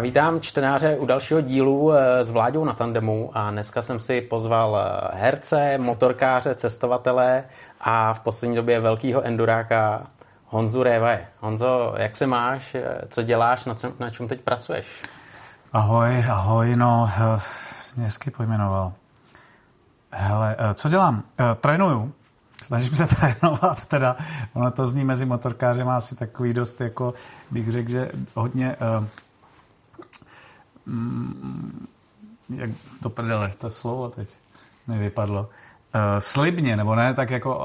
Vítám čtenáře u dalšího dílu s Vláďou na tandemu a dneska jsem si pozval herce, motorkáře, cestovatele a v poslední době velkého enduráka Honzu Révaje. Honzo, jak se máš, co děláš, na, čem, na čem teď pracuješ? Ahoj, ahoj, no, jsi mě hezky pojmenoval. Hele, co dělám? Trénuju, snažím se trénovat, teda ono to zní mezi motorkářem asi takový dost, jako bych řekl, že hodně jak to prdele, to slovo teď mi vypadlo. Uh, slibně, nebo ne, tak jako,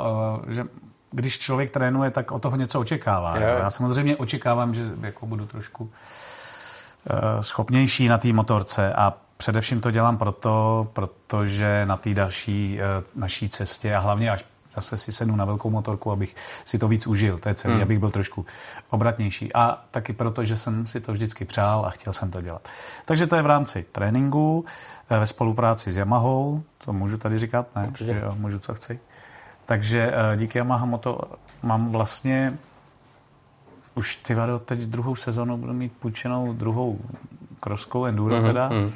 uh, že když člověk trénuje, tak o toho něco očekává. Jo. Já samozřejmě očekávám, že jako budu trošku uh, schopnější na té motorce a především to dělám proto, protože na té další uh, naší cestě a hlavně až zase si sednu na velkou motorku, abych si to víc užil, to je celý, hmm. abych byl trošku obratnější. A taky proto, že jsem si to vždycky přál a chtěl jsem to dělat. Takže to je v rámci tréninku, eh, ve spolupráci s Yamahou, to můžu tady říkat, ne? Určitě. Jo, můžu, co chci. Takže eh, díky Yamaha Moto mám vlastně už ty vado, teď druhou sezonu budu mít půjčenou druhou kroskou enduro mm-hmm. teda. Mm.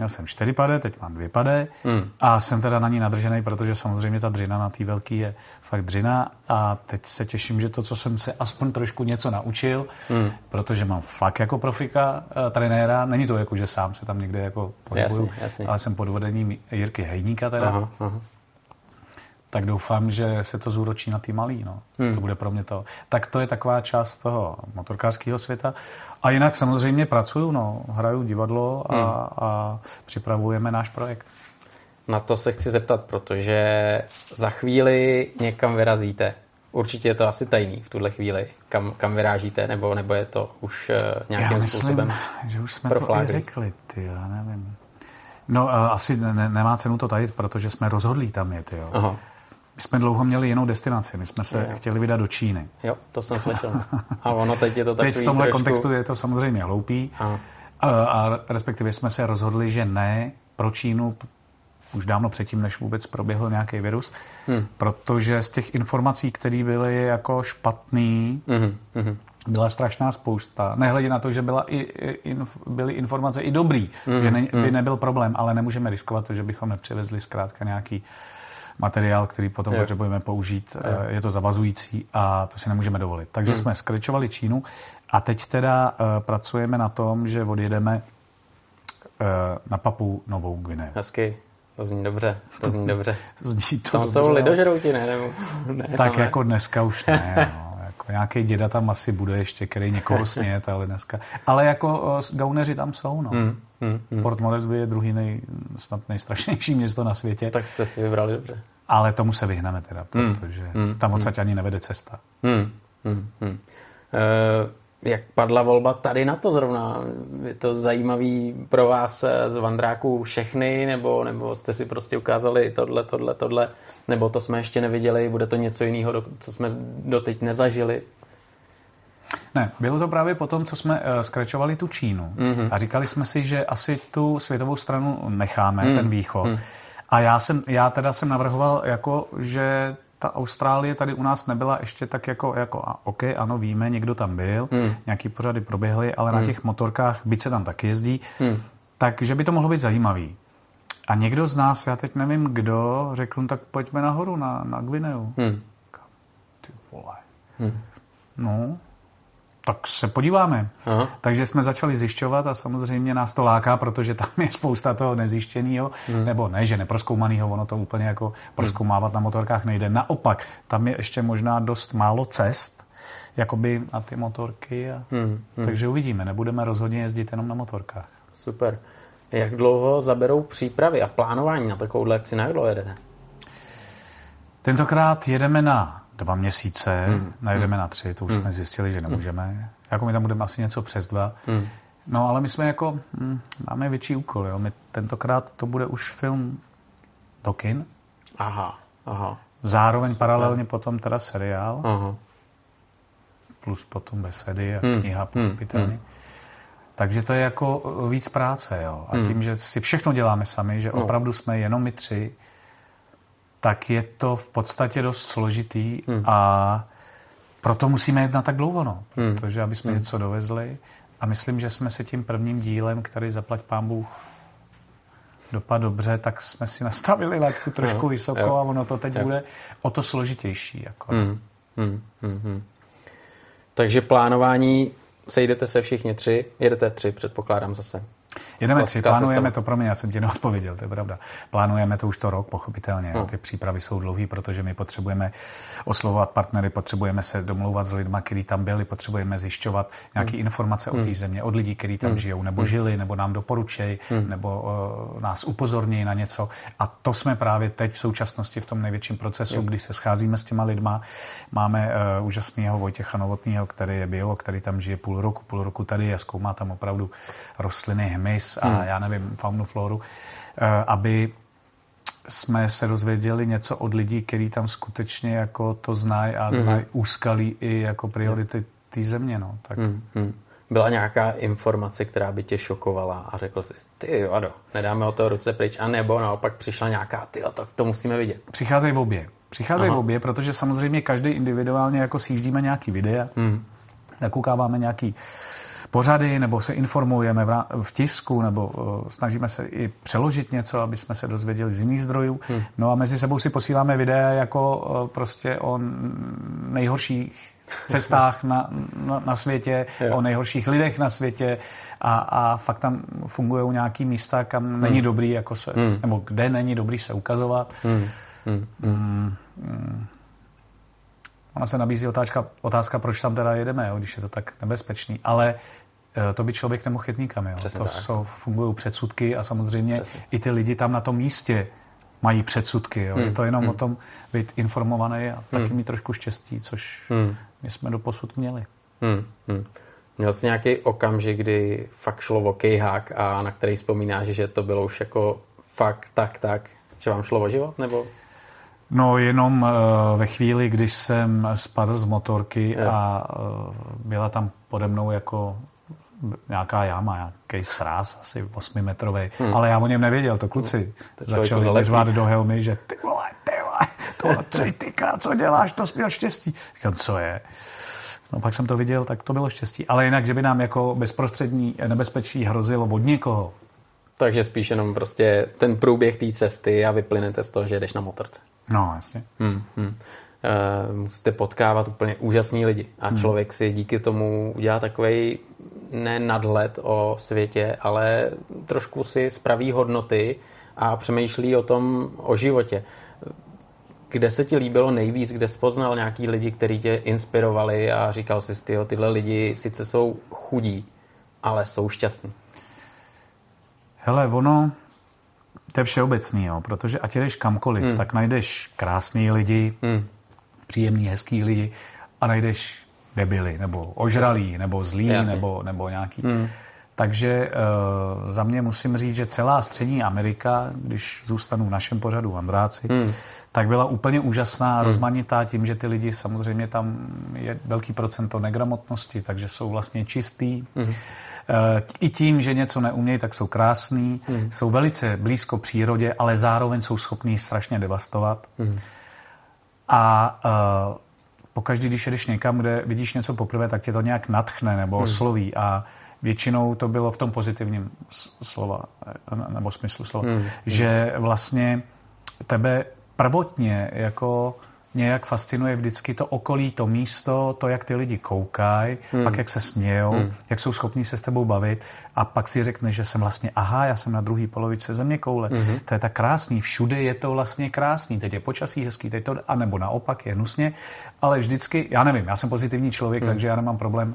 Měl jsem čtyři pade, teď mám dvě pade mm. a jsem teda na ní nadržený, protože samozřejmě ta dřina na té velký je fakt dřina a teď se těším, že to, co jsem se aspoň trošku něco naučil, mm. protože mám fakt jako profika uh, trenéra, není to jako, že sám se tam někde jako pohybuju, jasně, jasně. ale jsem pod vedením Jirky Hejníka teda. Aha, aha tak doufám, že se to zúročí na ty malý. No. Hmm. To bude pro mě to. Tak to je taková část toho motorkářského světa. A jinak samozřejmě pracuju, no. hraju divadlo a, hmm. a připravujeme náš projekt. Na to se chci zeptat, protože za chvíli někam vyrazíte. Určitě je to asi tajný v tuhle chvíli, kam, kam vyrážíte, nebo, nebo je to už uh, nějakým já myslím, způsobem že už jsme to i řekli, ty, já nevím. No, uh, asi ne, nemá cenu to tajit, protože jsme rozhodlí tam jet, jo. Aha. My jsme dlouho měli jinou destinaci, my jsme se jo. chtěli vydat do Číny. Jo, to jsem slyšel. A ono teď je to takový Teď v tomhle trošku... kontextu je to samozřejmě hloupý. A. A, respektive jsme se rozhodli, že ne pro Čínu, už dávno předtím, než vůbec proběhl nějaký virus, hmm. protože z těch informací, které byly jako špatný, hmm. Hmm. byla strašná spousta. Nehledě na to, že byla i, inf, byly informace i dobrý, hmm. že ne, by hmm. nebyl problém, ale nemůžeme riskovat to, že bychom nepřivezli zkrátka nějaký materiál, který potom je. potřebujeme použít. Je. Eh, je to zavazující a to si nemůžeme dovolit. Takže hmm. jsme skrečovali Čínu a teď teda uh, pracujeme na tom, že odjedeme uh, na Papu Novou Gvineu. Hezky. To zní dobře, to zní dobře. zní to tam dobře, jsou lidožrouti, ne? Nebo, ne tak ne. jako dneska už ne. No. Nějaký děda tam asi bude ještě, který někoho snět, ale dneska. Ale jako gauneři tam jsou, no. Hmm. Hmm, hmm. Port Moresby je druhý nej, snad nejstrašnější město na světě. Tak jste si vybrali dobře. Ale tomu se vyhneme teda, hmm, protože hmm, tam odsaď hmm. ani nevede cesta. Hmm, hmm, hmm. Uh, jak padla volba tady na to zrovna? Je to zajímavý pro vás z Vandráků všechny, nebo, nebo jste si prostě ukázali tohle, tohle, tohle, nebo to jsme ještě neviděli, bude to něco jiného, co jsme doteď nezažili? Ne, bylo to právě po tom, co jsme uh, skračovali tu Čínu mm-hmm. a říkali jsme si, že asi tu světovou stranu necháme, mm. ten východ. Mm. A já, jsem, já teda jsem navrhoval, jako, že ta Austrálie tady u nás nebyla ještě tak jako, jako a OK, ano, víme, někdo tam byl, mm. nějaký pořady proběhly, ale mm. na hmm. těch motorkách, byť se tam taky jezdí, mm. takže by to mohlo být zajímavý. A někdo z nás, já teď nevím kdo, řekl, no, tak pojďme nahoru na, na Gvineu. Mm. Ty vole. Mm. No, tak se podíváme. Aha. Takže jsme začali zjišťovat a samozřejmě nás to láká, protože tam je spousta toho nezjištěného, hmm. nebo ne, že neproskoumaného, ono to úplně jako proskoumávat na motorkách nejde. Naopak, tam je ještě možná dost málo cest, jakoby na ty motorky. A... Hmm. Hmm. Takže uvidíme, nebudeme rozhodně jezdit jenom na motorkách. Super. Jak dlouho zaberou přípravy a plánování na takovouhle akci? Na jak dlouho jedete? Tentokrát jedeme na dva měsíce, mm. najedeme mm. na tři, to už mm. jsme zjistili, že nemůžeme. Mm. Jako my tam budeme asi něco přes dva. Mm. No ale my jsme jako, hm, máme větší úkol, jo. My tentokrát to bude už film do kin. Aha, aha. Zároveň paralelně potom teda seriál. Aha. Plus potom besedy a mm. kniha pochopitelně. Mm. Takže to je jako víc práce, jo. A tím, že si všechno děláme sami, že no. opravdu jsme jenom my tři, tak je to v podstatě dost složitý hmm. a proto musíme jednat tak dlouho, no. Hmm. Protože aby jsme hmm. něco dovezli a myslím, že jsme si tím prvním dílem, který zaplať pán Bůh dopad dobře, tak jsme si nastavili laťku trošku jo, vysoko jo, a ono to teď jo. bude o to složitější. Jako. Hmm, hmm, hmm, hmm. Takže plánování, sejdete se všichni tři, jedete tři, předpokládám zase. Jedeme tři, plánujeme to, pro mě, já jsem ti neodpověděl, to je pravda. Plánujeme to už to rok, pochopitelně. Hmm. Ty přípravy jsou dlouhé, protože my potřebujeme oslovovat partnery, potřebujeme se domlouvat s lidmi, kteří tam byli, potřebujeme zjišťovat nějaké hmm. informace hmm. o té země, od lidí, kteří tam hmm. žijou, nebo hmm. žili, nebo nám doporučejí, hmm. nebo uh, nás upozorní na něco. A to jsme právě teď v současnosti v tom největším procesu, hmm. kdy se scházíme s těma lidma. Máme uh, úžasného Vojtěcha Novotného, který je biolog, který tam žije půl roku, půl roku tady a zkoumá tam opravdu rostliny, hmyz a hmm. já nevím, faunu, floru, eh, aby jsme se dozvěděli něco od lidí, kteří tam skutečně jako to znají a hmm. znají úskalí i jako priority té země. No. Tak. Hmm. Hmm. Byla nějaká informace, která by tě šokovala a řekl jsi, ty jo, ado, nedáme o to ruce pryč, a nebo naopak přišla nějaká, ty jo, to, to musíme vidět. Přicházejí v obě. Přicházejí Aha. v obě, protože samozřejmě každý individuálně jako sjíždíme nějaký videa, hmm. nakoukáváme nějaký pořady, nebo se informujeme v tisku, nebo snažíme se i přeložit něco, aby jsme se dozvěděli z jiných zdrojů. Hmm. No a mezi sebou si posíláme videa jako prostě o nejhorších cestách na, na, na světě, jo. o nejhorších lidech na světě a, a fakt tam fungují nějaký místa, kam hmm. není dobrý, jako se, hmm. nebo kde není dobrý se ukazovat. Hmm. Hmm. Hmm. Hmm. Ona se nabízí otázka, otázka, proč tam teda jedeme, jo, když je to tak nebezpečný. Ale eh, to by člověk nemohl jít nikam. Jo. to jsou, fungují předsudky a samozřejmě Přesně. i ty lidi tam na tom místě mají předsudky. Jo. Hmm. Je to jenom hmm. o tom být informovaný a taky hmm. mít trošku štěstí, což hmm. my jsme do posud měli. Hmm. Hmm. Měl jsi nějaký okamžik, kdy fakt šlo o kejhák a na který vzpomínáš, že to bylo už jako fakt tak, tak, že vám šlo o život, nebo? No jenom uh, ve chvíli, když jsem spadl z motorky je. a uh, byla tam pode mnou jako nějaká jáma, nějaký sráz, asi 8 metrový, hmm. ale já o něm nevěděl, to kluci to začali řvát do helmy, že ty vole, ty vole, tohle co ty co děláš, to měl štěstí. Říkám, co je? No pak jsem to viděl, tak to bylo štěstí. Ale jinak, že by nám jako bezprostřední nebezpečí hrozilo od někoho. Takže spíš jenom prostě ten průběh té cesty a vyplynete z toho, že jdeš na motorce. No, jasně. Hmm, hmm. Uh, musíte potkávat úplně úžasní lidi a hmm. člověk si díky tomu udělá takový ne nadhled o světě, ale trošku si spraví hodnoty a přemýšlí o tom, o životě. Kde se ti líbilo nejvíc, kde spoznal nějaký lidi, kteří tě inspirovali a říkal si, ty tyhle lidi sice jsou chudí, ale jsou šťastní. Hele, ono, to je všeobecný, jo, protože ať jdeš kamkoliv, hmm. tak najdeš krásný lidi, hmm. příjemný, hezký lidi a najdeš debily, nebo ožralí, nebo zlí, nebo, nebo nějaký. Hmm. Takže uh, za mě musím říct, že celá střední Amerika, když zůstanu v našem pořadu v Andráci, hmm. tak byla úplně úžasná, hmm. rozmanitá tím, že ty lidi samozřejmě tam je velký procento negramotnosti, takže jsou vlastně čistý. Hmm. Eh, I tím, že něco neumějí, tak jsou krásný, hmm. jsou velice blízko přírodě, ale zároveň jsou schopní strašně devastovat. Hmm. A uh, pokaždý, když jedeš někam, kde vidíš něco poprvé, tak tě to nějak natchne nebo hmm. osloví. A většinou to bylo v tom pozitivním slova, eh, nebo smyslu slova, hmm. že vlastně tebe prvotně jako nějak fascinuje vždycky to okolí, to místo, to, jak ty lidi koukají, hmm. pak jak se smějou, hmm. jak jsou schopní se s tebou bavit a pak si řekne, že jsem vlastně, aha, já jsem na druhé polovičce země koule. Hmm. To je tak krásný, všude je to vlastně krásný, teď je počasí hezký, teď to, anebo naopak je nusně, ale vždycky, já nevím, já jsem pozitivní člověk, hmm. takže já nemám problém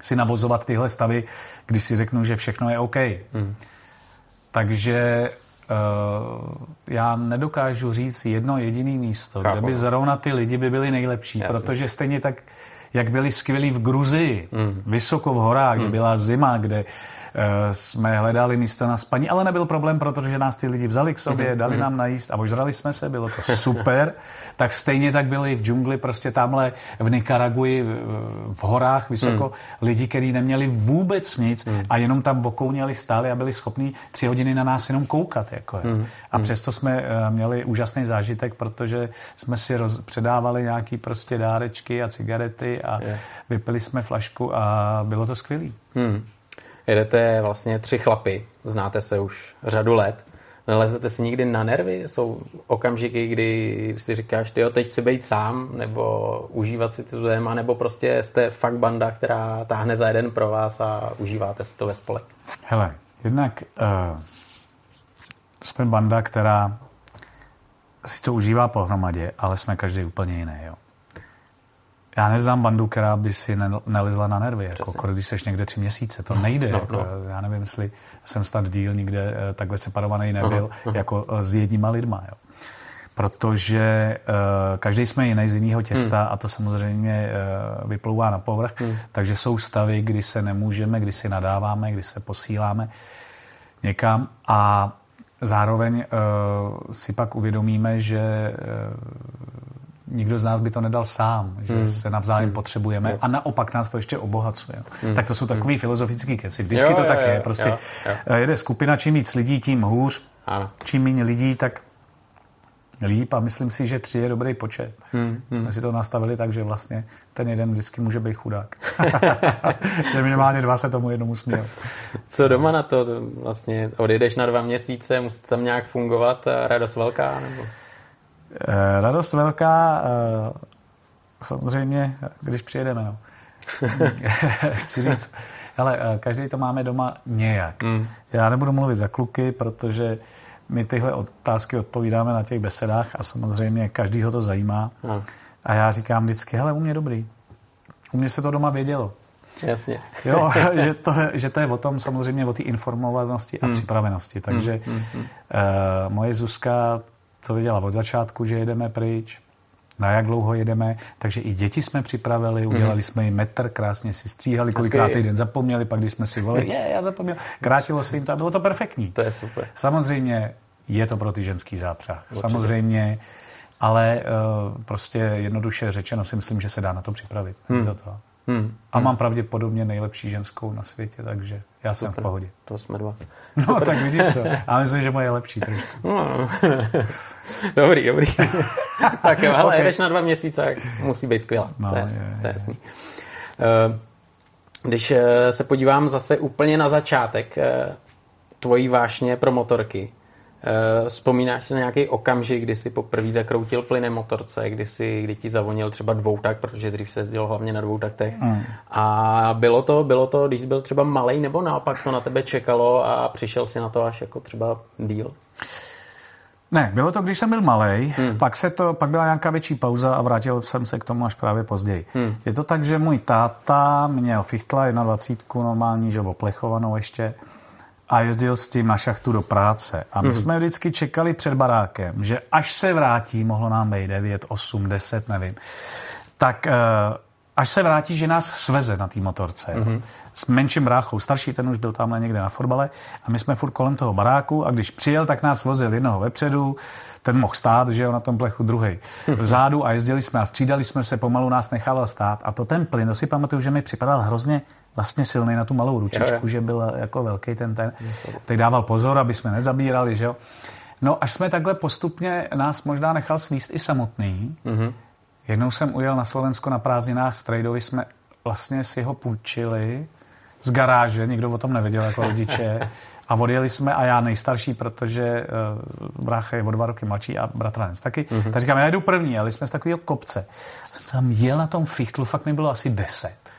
si navozovat tyhle stavy, když si řeknu, že všechno je OK. Hmm. Takže Uh, já nedokážu říct jedno jediné místo, Chápu. kde by zrovna ty lidi by byli nejlepší, Jasně. protože stejně tak, jak byli skvělí v Gruzii, mm. vysoko v horách, mm. kde byla zima, kde Eh, jsme hledali místo na spaní, ale nebyl problém, protože nás ty lidi vzali k sobě, mhm, dali mhm. nám najíst a ožrali jsme se, bylo to super. tak stejně tak byli v džungli, prostě tamhle v Nikaraguji, v horách vysoko, hmm. lidi, kteří neměli vůbec nic hmm. a jenom tam bokouněli, stáli a byli schopni tři hodiny na nás jenom koukat. Jako, hmm. A přesto jsme eh, měli úžasný zážitek, protože jsme si roz, předávali nějaký prostě dárečky a cigarety a je. vypili jsme flašku a bylo to skvělé. Hmm. Jedete vlastně tři chlapy, znáte se už řadu let. Nelezete si nikdy na nervy? Jsou okamžiky, kdy si říkáš, ty teď chci být sám, nebo užívat si ty téma, nebo prostě jste fakt banda, která táhne za jeden pro vás a užíváte si to ve spolek? Hele, jednak uh, jsme banda, která si to užívá pohromadě, ale jsme každý úplně jiný. Jo. Já neznám bandu, která by si nelizla na nervy, jako, jako když seš někde tři měsíce. To nejde. No, jako, no. Já nevím, jestli jsem snad díl nikde eh, takhle separovaný nebyl, uh-huh. jako eh, s jedníma lidma. Jo. Protože uh, každý jsme jiný z jiného těsta hmm. a to samozřejmě uh, vyplouvá na povrch. Hmm. Takže jsou stavy, kdy se nemůžeme, kdy si nadáváme, kdy se posíláme někam a zároveň uh, si pak uvědomíme, že uh, nikdo z nás by to nedal sám, že hmm. se navzájem hmm. potřebujeme a naopak nás to ještě obohacuje. Hmm. Tak to jsou takový hmm. filozofický keci. Vždycky jo, to jo, tak jo, je. Prostě jo, jo. jede skupina, čím víc lidí, tím hůř. Ano. Čím méně lidí, tak líp a myslím si, že tři je dobrý počet. Hmm, hmm. Jsme si to nastavili tak, že vlastně ten jeden vždycky může být chudák. že minimálně dva se tomu jednomu směl. Co doma na to? Vlastně odejdeš na dva měsíce, musí tam nějak fungovat, radost velká? Nebo? Eh, radost velká, eh, samozřejmě, když přijedeme. No. Chci říct, ale eh, každý to máme doma nějak. Hmm. Já nebudu mluvit za kluky, protože my tyhle otázky odpovídáme na těch besedách a samozřejmě každýho to zajímá. Hmm. A já říkám vždycky, hele, u mě dobrý. U mě se to doma vědělo. Jasně. Jo, že, to, že to je o tom samozřejmě o té informovanosti a hmm. připravenosti. Takže. Hmm. Uh, moje Zuzka to věděla od začátku, že jedeme pryč na jak dlouho jedeme, takže i děti jsme připravili, mhm. udělali jsme jim metr, krásně si stříhali, kolikrát týden zapomněli, pak když jsme si volili, je, já zapomněl, krátilo se jim to a bylo to perfektní. To je super. Samozřejmě je to pro ty ženský zápřah. Určitě. Samozřejmě, ale uh, prostě jednoduše řečeno si myslím, že se dá na to připravit. Hmm. To. Hmm. A hmm. mám pravděpodobně nejlepší ženskou na světě, takže já Super. jsem v pohodě. To jsme dva. No, Super. tak vidíš to. A myslím, že moje je lepší trošku. No. dobrý, dobrý. tak jo, ale okay. jdeš na dva měsíce, musí být skvělá. No, to je, je, to je jasný. Uh, když eh, se podívám zase úplně na začátek tvojí vášně pro motorky, vzpomínáš si na nějaký okamžik, kdy jsi poprvé zakroutil plynem motorce, kdy, si, kdy ti zavonil třeba dvoutak, protože dřív se jezdil hlavně na dvoutaktech. Mm. A bylo to, bylo to, když jsi byl třeba malý, nebo naopak to na tebe čekalo a přišel si na to až jako třeba díl? Ne, bylo to, když jsem byl malý, hmm. pak, se to, pak byla nějaká větší pauza a vrátil jsem se k tomu až právě později. Hmm. Je to tak, že můj táta měl fichtla 21 normální, že oplechovanou ještě a jezdil s tím na šachtu do práce. A my mm. jsme vždycky čekali před barákem, že až se vrátí, mohlo nám být 9, 8, 10, nevím, tak uh, až se vrátí, že nás sveze na té motorce. Mm-hmm. S menším bráchou. Starší ten už byl tamhle někde na fotbale a my jsme furt kolem toho baráku a když přijel, tak nás vozil jednoho vepředu, ten mohl stát, že jo, na tom plechu druhý vzadu a jezdili jsme a střídali jsme se, pomalu nás nechával stát a to ten plyn, to si pamatuju, že mi připadal hrozně vlastně silný na tu malou ručičku, jo, jo. že byl jako velký ten ten. Tak dával pozor, aby jsme nezabírali, že jo. No až jsme takhle postupně nás možná nechal svíst i samotný. Mm-hmm. Jednou jsem ujel na Slovensko na prázdninách s Trejdovi, jsme vlastně si ho půjčili z garáže, nikdo o tom nevěděl jako rodiče. A odjeli jsme a já nejstarší, protože uh, brácha je o dva roky mladší a bratranec taky. Mm-hmm. Tak říkám, já jdu první, ale jsme z takového kopce. Jsem tam jel na tom fichtlu, fakt mi bylo asi deset.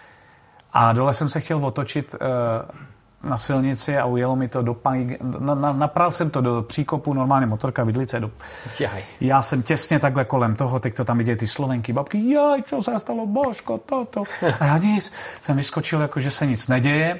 A dole jsem se chtěl otočit uh, na silnici a ujelo mi to do paní, na, na, napral jsem to do příkopu, normálně motorka, vidlice. Do... Jaj. Já jsem těsně takhle kolem toho, teď to tam vidět ty slovenky, babky, jaj, co se stalo, božko, toto. A já nic, jsem vyskočil, jako že se nic neděje.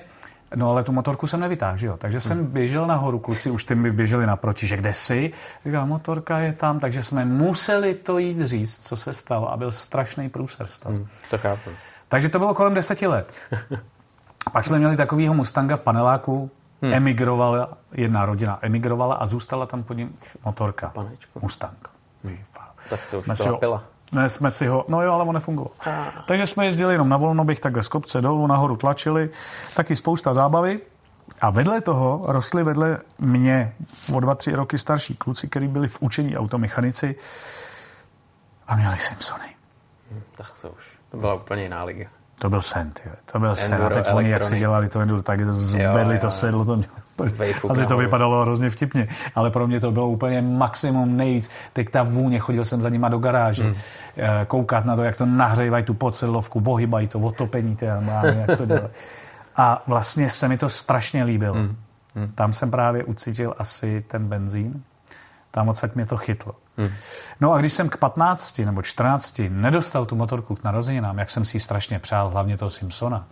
No ale tu motorku jsem nevytáhl, že jo? Takže jsem běžel nahoru, kluci už ty mi běželi naproti, že kde jsi? Říkám, motorka je tam, takže jsme museli to jít říct, co se stalo a byl strašný průser Hmm, to chápu. Takže to bylo kolem deseti let. Pak jsme měli takového Mustanga v paneláku, hmm. emigrovala, jedna rodina emigrovala a zůstala tam pod ním motorka. Panečko. Mustang. Tak to už pila. Ne, jsme si ho, no jo, ale on nefungoval. Ah. Takže jsme jezdili jenom na volnoběh, takhle z kopce dolů, nahoru tlačili, taky spousta zábavy. A vedle toho rostly vedle mě o dva, tři roky starší kluci, kteří byli v učení automechanici a měli Simpsony. Hm, tak to už, to byla úplně jiná liga. To byl sen, tyhle. to byl sen. A teď oni, jak si dělali to enduro, tak to zvedli to sedlo, to asi to vypadalo hrozně vtipně, ale pro mě to bylo úplně maximum nejvíc. Teď ta vůně, chodil jsem za nima do garáže, hmm. koukat na to, jak to nahřejvají tu podsedlovku, pohybají to, otopení, ty, jak to dělají. A vlastně se mi to strašně líbilo. Hmm. Hmm. Tam jsem právě ucítil asi ten benzín, tam odsaď mě to chytlo. Hmm. No a když jsem k 15 nebo 14 nedostal tu motorku k narozeninám, jak jsem si ji strašně přál, hlavně toho Simpsona,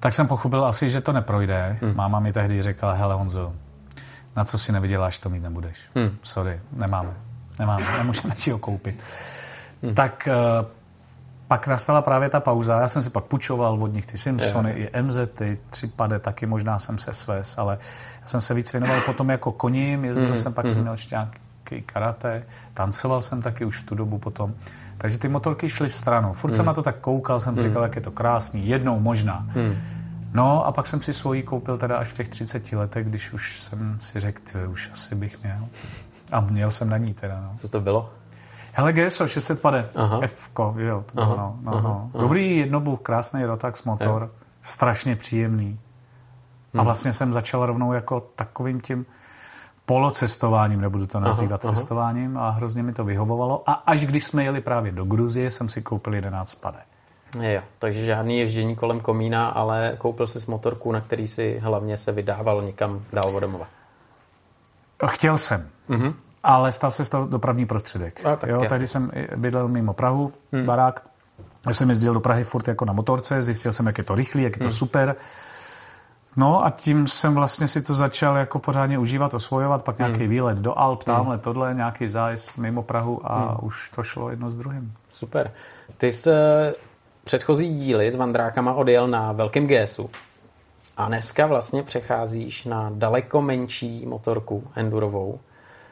tak jsem pochopil asi, že to neprojde. Hmm. Máma mi tehdy řekla, hele Honzo, na co si nevyděláš, to mít nebudeš. Hmm. Sorry, nemáme. Nemáme, nemůžeme ti ho koupit. Hmm. Tak uh, pak nastala právě ta pauza. Já jsem si pak půjčoval od nich ty Simpsony, je. i MZ, tři pade, taky možná jsem se sves, ale já jsem se víc věnoval potom jako koním, jezdil mm, jsem, pak mm. jsem měl ještě nějaký karate, tancoval jsem taky už v tu dobu potom. Takže ty motorky šly stranou. Furt mm. jsem na to tak koukal, jsem mm. říkal, jak je to krásný, jednou možná. Mm. No a pak jsem si svoji koupil teda až v těch 30 letech, když už jsem si řekl, už asi bych měl. A měl jsem na ní teda. No. Co to bylo? Hele, GSO 600 pade. F, jo, to bylo, no, no, no. Dobrý jednobuch, krásný Rotax motor, je. strašně příjemný. A hmm. vlastně jsem začal rovnou jako takovým tím polocestováním, nebudu to nazývat aha, cestováním, a hrozně mi to vyhovovalo. A až když jsme jeli právě do Gruzie, jsem si koupil 11 pade. Jo, takže žádný ježdění kolem komína, ale koupil si motorku, na který si hlavně se vydával někam dál od domova. Chtěl jsem. Mm-hmm ale stal se z toho dopravní prostředek. A, tak jo, tady jsem bydlel mimo Prahu, hmm. barák. Já jsem jezdil do Prahy furt jako na motorce, zjistil jsem, jak je to rychlý, jak je to hmm. super. No a tím jsem vlastně si to začal jako pořádně užívat, osvojovat, pak nějaký hmm. výlet do Alp, hmm. tamhle, hmm. tohle, nějaký zájezd mimo Prahu a hmm. už to šlo jedno s druhým. Super. Ty jsi předchozí díly s Vandrákama odjel na velkém GSu a dneska vlastně přecházíš na daleko menší motorku endurovou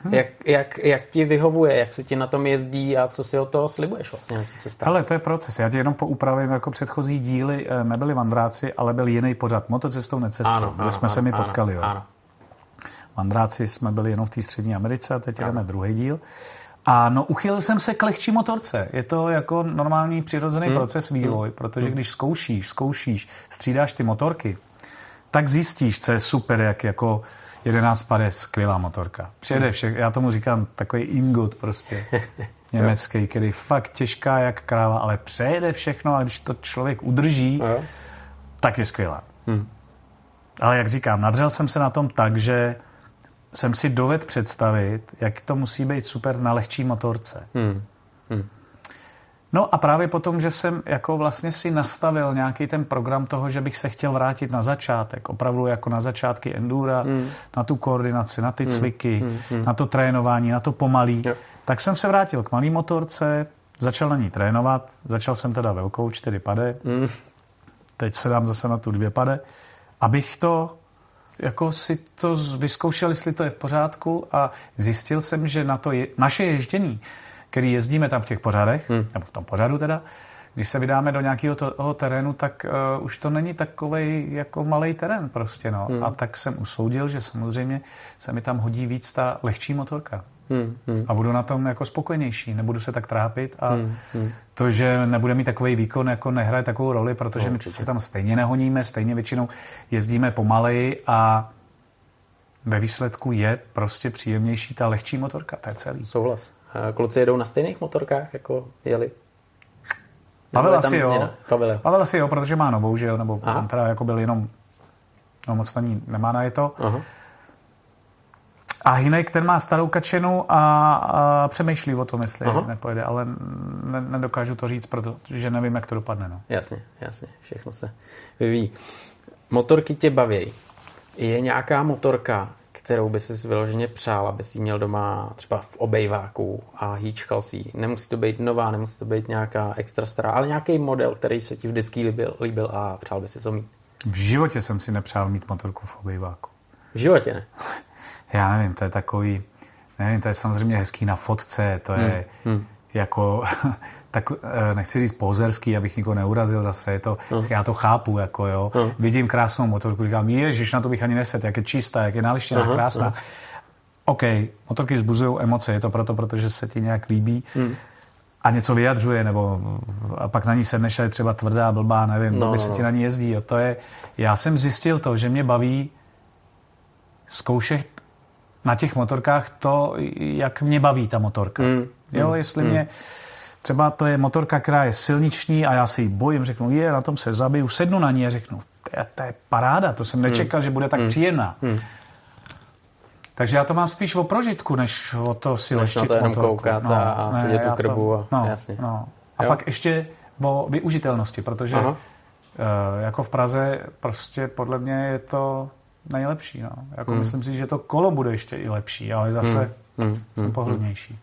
Hmm. Jak, jak, jak ti vyhovuje, jak se ti na tom jezdí a co si o toho slibuješ vlastně na cestách? Ale to je proces. Já ti jenom poupravím, jako předchozí díly eh, nebyly vandráci, ale byl jiný pořad. Motocestou, necestou, ano, kde ano, jsme ano, se mi potkali. Ano, jo. ano. Vandráci jsme byli jenom v té střední Americe a teď jdeme druhý díl. A no, uchylil jsem se k lehčí motorce. Je to jako normální přirozený hmm. proces vývoj, hmm. protože hmm. když zkoušíš, zkoušíš, střídáš ty motorky, tak zjistíš, co je super, jak jako 11 pade, skvělá motorka. Přijede všech, já tomu říkám takový ingot prostě německý, který je fakt těžká jak kráva, ale přejede všechno a když to člověk udrží, tak je skvělá. Hmm. Ale jak říkám, nadřel jsem se na tom tak, že jsem si doved představit, jak to musí být super na lehčí motorce. Hmm. Hmm. No a právě potom, že jsem jako vlastně si nastavil nějaký ten program toho, že bych se chtěl vrátit na začátek, opravdu jako na začátky endura, mm. na tu koordinaci, na ty hmm. cviky, mm. Mm. na to trénování, na to pomalý, jo. tak jsem se vrátil k malý motorce, začal na ní trénovat, začal jsem teda velkou, čtyři pade, mm. teď se dám zase na tu dvě pade, abych to jako si to vyzkoušel, jestli to je v pořádku a zjistil jsem, že na to je, naše ježdění který jezdíme tam v těch pořadech, hmm. nebo v tom pořadu teda, když se vydáme do nějakého toho terénu, tak uh, už to není takový jako malý terén prostě, no. Hmm. A tak jsem usoudil, že samozřejmě se mi tam hodí víc ta lehčí motorka. Hmm, hmm. A budu na tom jako spokojenější, nebudu se tak trápit a hmm, hmm. to, že nebude mít takový výkon, jako nehraje takovou roli, protože no, my se tam stejně nehoníme, stejně většinou jezdíme pomaleji a ve výsledku je prostě příjemnější ta lehčí motorka, to je celý. Souhlas. Kluci jedou na stejných motorkách, jako jeli? Pavel asi jo. Pavel. Pavel asi jo, protože má novou, že jo, nebo Aha. on teda jako byl jenom, no moc na ní nemá na je to. Aha. A Hinek, ten má starou kačenu a, a přemýšlí o tom, jestli Aha. nepojede, ale ne, nedokážu to říct, protože nevím, jak to dopadne. No. Jasně, jasně, všechno se vyvíjí. Motorky tě baví. Je nějaká motorka, kterou by si vyloženě přál, aby si měl doma třeba v obejváku a hýčkal si Nemusí to být nová, nemusí to být nějaká extra stará, ale nějaký model, který se ti vždycky líbil, líbil a přál by si to mít. V životě jsem si nepřál mít motorku v obejváku. V životě ne? Já nevím, to je takový, nevím, to je samozřejmě hezký na fotce, to je hmm. Hmm. Jako tak eh, nechci říct pozerský, abych nikoho neurazil zase, je to, uh. já to chápu, jako jo. Uh. Vidím krásnou motorku, říkám, ježiš, na to bych ani neset, jak je čistá, jak je nalištěná, uh-huh. krásná. Uh. OK, motorky zbuzují emoce, je to proto, protože se ti nějak líbí. Hmm. a něco vyjadřuje, nebo a pak na ní sedneš a je třeba tvrdá, blbá, nevím, no, by no, se no. ti na ní jezdí. Jo. To je, já jsem zjistil to, že mě baví zkoušet na těch motorkách to, jak mě baví ta motorka. Mm, jo, mm, jestli mm. mě třeba to je motorka, která je silniční a já se jí bojím, řeknu, je, na tom se zabiju, sednu na ní a řeknu, to je, to je paráda, to jsem nečekal, mm. že bude tak mm. příjemná. Mm. Takže já to mám spíš o prožitku, než o to si než leštit na to jenom koukat no, a, a sedět tu krbu. A, no, jasně. No. A jo? pak ještě o využitelnosti, protože Aha. Uh, jako v Praze prostě podle mě je to nejlepší. No. Jako hmm. Myslím si, že to kolo bude ještě i lepší, ale zase hmm. Hmm. jsem hmm. pohodlnější.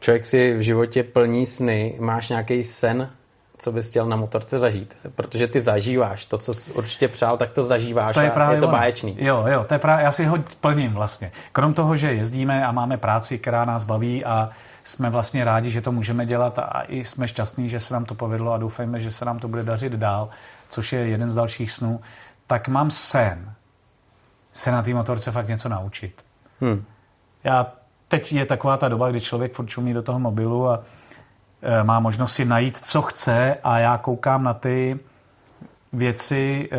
Člověk si v životě plní sny. Máš nějaký sen, co bys chtěl na motorce zažít? Protože ty zažíváš. To, co jsi určitě přál, tak to zažíváš to je, právě je to ono. báječný. Jo, jo, to je právě, já si ho plním vlastně. Krom toho, že jezdíme a máme práci, která nás baví a jsme vlastně rádi, že to můžeme dělat a i jsme šťastní, že se nám to povedlo a doufejme, že se nám to bude dařit dál, což je jeden z dalších snů, tak mám sen se na té motorce fakt něco naučit. Hmm. Já teď je taková ta doba, kdy člověk furt čumí do toho mobilu a e, má možnost si najít, co chce a já koukám na ty věci, e,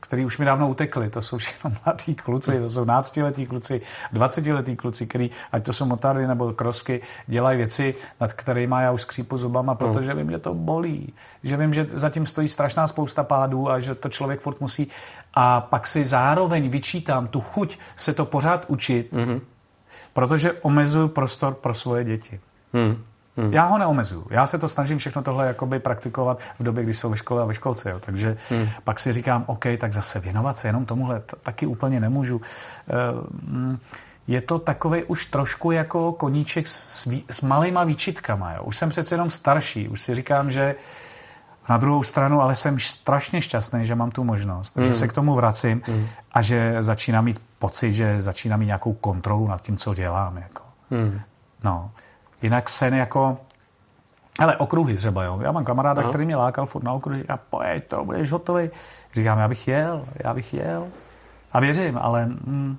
které už mi dávno utekly. To jsou všechno mladí kluci, to jsou náctiletí kluci, dvacetiletí kluci, který, ať to jsou motardy nebo krosky, dělají věci, nad kterými já už skřípu zubama, hmm. protože vím, že to bolí. Že vím, že zatím stojí strašná spousta pádů a že to člověk furt musí. A pak si zároveň vyčítám tu chuť se to pořád učit, mm-hmm protože omezuju prostor pro svoje děti. Hmm. Hmm. Já ho neomezuju. Já se to snažím všechno tohle jakoby praktikovat v době, kdy jsou ve škole a ve školce. Jo. Takže hmm. pak si říkám, OK, tak zase věnovat se jenom tomuhle taky úplně nemůžu. Uh, je to takový už trošku jako koníček s, vý, s malýma výčitkama. Jo. Už jsem přece jenom starší. Už si říkám, že na druhou stranu ale jsem strašně šťastný, že mám tu možnost, mm. že se k tomu vracím mm. a že začínám mít pocit, že začínám mít nějakou kontrolu nad tím, co dělám. Jako. Mm. No. Jinak sen jako ale okruhy třeba, jo. Já mám kamaráda, no. který mě lákal furt na okruhy a pojď to, budeš hotový. Říkám, já bych jel, já bych jel. A věřím, ale mm,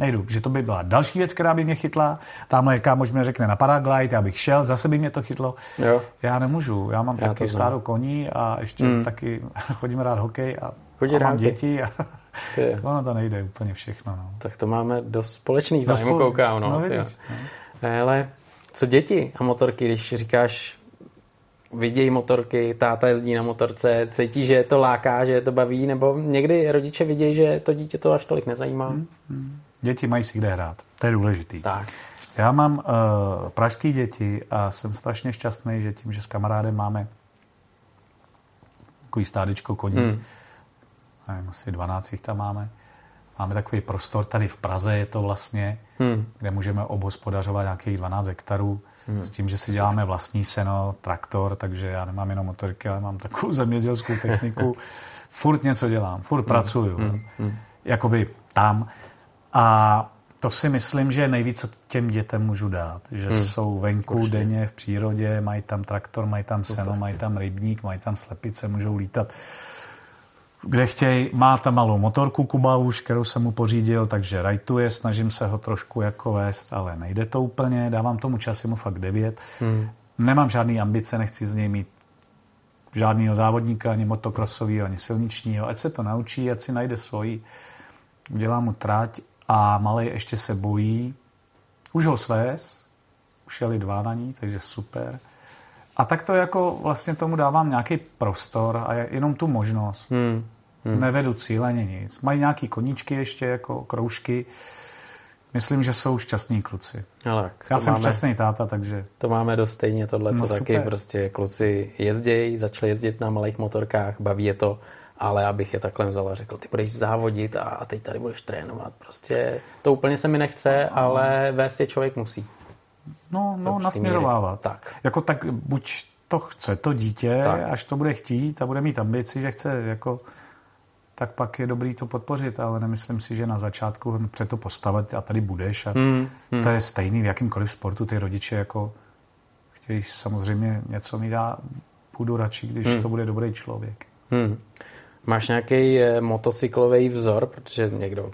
nejdu, že to by byla další věc, která by mě chytla. Tamhle kámoš mi řekne na paraglide, já bych šel, zase by mě to chytlo. Jo. Já nemůžu, já mám já taky stádo koní a ještě mm. taky chodím rád hokej a, a mám děti a ono to nejde úplně všechno. No. Tak to máme dost společných zájmů, koukám. No, no, vidíš, no. Ale co děti a motorky, když říkáš, vidějí motorky, táta jezdí na motorce, cítí, že to láká, že to baví, nebo někdy rodiče vidějí, že to dítě to až tolik nezajímá? Hmm, hmm. Děti mají si kde hrát. To je důležitý. Tak. Já mám uh, pražské děti a jsem strašně šťastný, že tím, že s kamarádem máme takový stádečko koní, hmm. nevím, asi 12 jich tam máme, máme takový prostor tady v Praze, je to vlastně, hmm. kde můžeme obhospodařovat nějakých 12 hektarů, hmm. s tím, že si děláme vlastní seno, traktor, takže já nemám jenom motorky, ale mám takovou zemědělskou techniku. furt něco dělám, furt hmm. pracuju. Hmm. Hmm. Jakoby tam. A to si myslím, že nejvíc, těm dětem můžu dát. Že hmm. jsou venku Určitě. denně v přírodě, mají tam traktor, mají tam seno, mají tam rybník, mají tam slepice, můžou lítat kde chtějí. Má tam malou motorku Kuba už, kterou jsem mu pořídil, takže rajtuje, snažím se ho trošku jako vést, ale nejde to úplně, dávám tomu čas, mu fakt devět. Hmm. Nemám žádný ambice, nechci z něj mít žádného závodníka, ani motokrosového, ani silničního, ať se to naučí, ať si najde svoji. Udělám mu trať a malý ještě se bojí. Už ho svést, už jeli dva na ní, takže super. A tak to jako vlastně tomu dávám nějaký prostor a jenom tu možnost. Hmm. Hmm. Nevedu cíleně nic. Mají nějaký koníčky ještě, jako kroužky. Myslím, že jsou šťastní kluci. Ale Já jsem máme, šťastný táta, takže... To máme dost stejně, tohle no, to taky super. prostě kluci jezdějí, začali jezdit na malých motorkách, baví je to ale abych je takhle vzal a řekl, ty budeš závodit a teď tady budeš trénovat. Prostě to úplně se mi nechce, ale vést je člověk musí. No, no nasměřovávat. Tak. Jako tak buď to chce to dítě, tak. až to bude chtít a bude mít ambici, že chce jako tak pak je dobrý to podpořit, ale nemyslím si, že na začátku před to postavit a tady budeš a hmm, hmm. to je stejný v jakýmkoliv sportu, ty rodiče jako chtějí samozřejmě něco mi dá, půjdu radši, když hmm. to bude dobrý člověk. Hmm. Máš nějaký eh, motocyklový vzor, protože někdo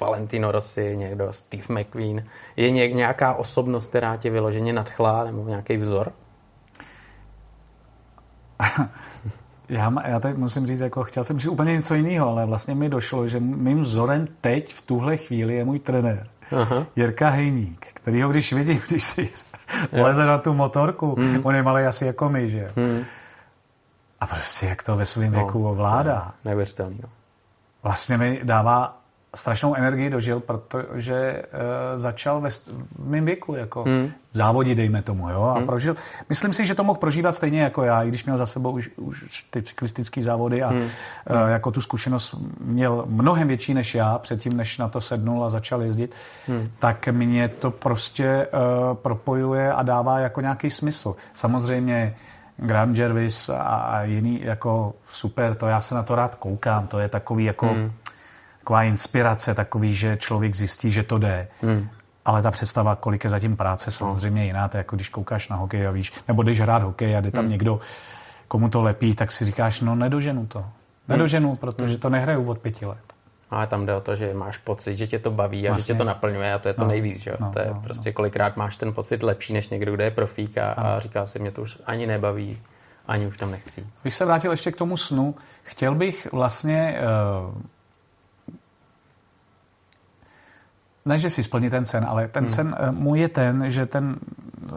Valentino Rossi, někdo Steve McQueen. Je nějaká osobnost, která tě vyloženě nadchla, nebo nějaký vzor? Já, já teď musím říct, jako chtěl jsem říct úplně něco jiného, ale vlastně mi došlo, že mým vzorem teď v tuhle chvíli je můj trenér. Aha. Jirka Hejník, který ho když vidím, když si leze na tu motorku, hmm. on je malý asi jako my, že hmm. A prostě jak to ve svém no, věku ovládá. Neuvěřitelný. No. Vlastně mi dává strašnou energii dožil, protože uh, začal ve v mém věku, jako hmm. závodí, dejme tomu, jo, a hmm. prožil. Myslím si, že to mohl prožívat stejně jako já, i když měl za sebou už, už ty cyklistické závody a hmm. uh, jako tu zkušenost měl mnohem větší než já, předtím, než na to sednul a začal jezdit, hmm. tak mě to prostě uh, propojuje a dává jako nějaký smysl. Samozřejmě Graham Jervis a, a jiný jako super, to já se na to rád koukám, to je takový jako hmm taková inspirace, takový, že člověk zjistí, že to jde. Hmm. Ale ta představa, kolik je zatím práce, samozřejmě jiná. To je jako když koukáš na hokej a víš, nebo když hrát hokej a jde tam hmm. někdo, komu to lepí, tak si říkáš, no nedoženu to. Nedoženu, hmm. protože to nehraju od pěti let. Ale tam jde o to, že máš pocit, že tě to baví a vlastně. že tě to naplňuje a to je to no, nejvíc. Že? No, to je no, prostě no. kolikrát máš ten pocit lepší než někdo, kdo je profík a, a říká si, mě to už ani nebaví, ani už tam nechci. Bych se vrátil ještě k tomu snu. Chtěl bych vlastně uh, ne, že si splní ten sen, ale ten hmm. sen eh, můj je ten, že ten,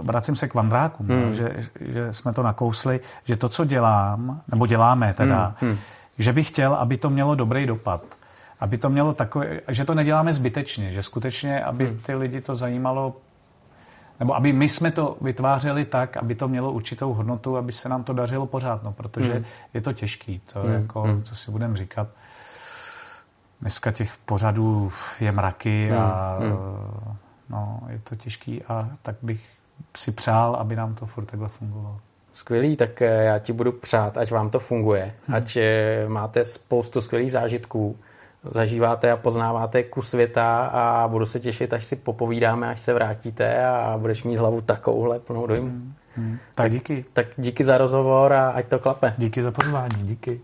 vracím se k vandrákům, hmm. že, že jsme to nakousli, že to, co dělám, nebo děláme teda, hmm. Hmm. že bych chtěl, aby to mělo dobrý dopad. Aby to mělo takové, že to neděláme zbytečně, že skutečně, aby hmm. ty lidi to zajímalo, nebo aby my jsme to vytvářeli tak, aby to mělo určitou hodnotu, aby se nám to dařilo pořád, no, protože hmm. je to těžký, to hmm. jako, hmm. co si budeme říkat. Dneska těch pořadů je mraky a hmm, hmm. No, je to těžký a tak bych si přál, aby nám to furt takhle fungovalo. Skvělý, tak eh, já ti budu přát, ať vám to funguje, hmm. ať eh, máte spoustu skvělých zážitků, zažíváte a poznáváte kus světa a budu se těšit, až si popovídáme, až se vrátíte a budeš mít hlavu takovouhle plnou dojmu. Hmm. Hmm. Tak díky. Tak díky za rozhovor a ať to klape. Díky za pozvání, díky.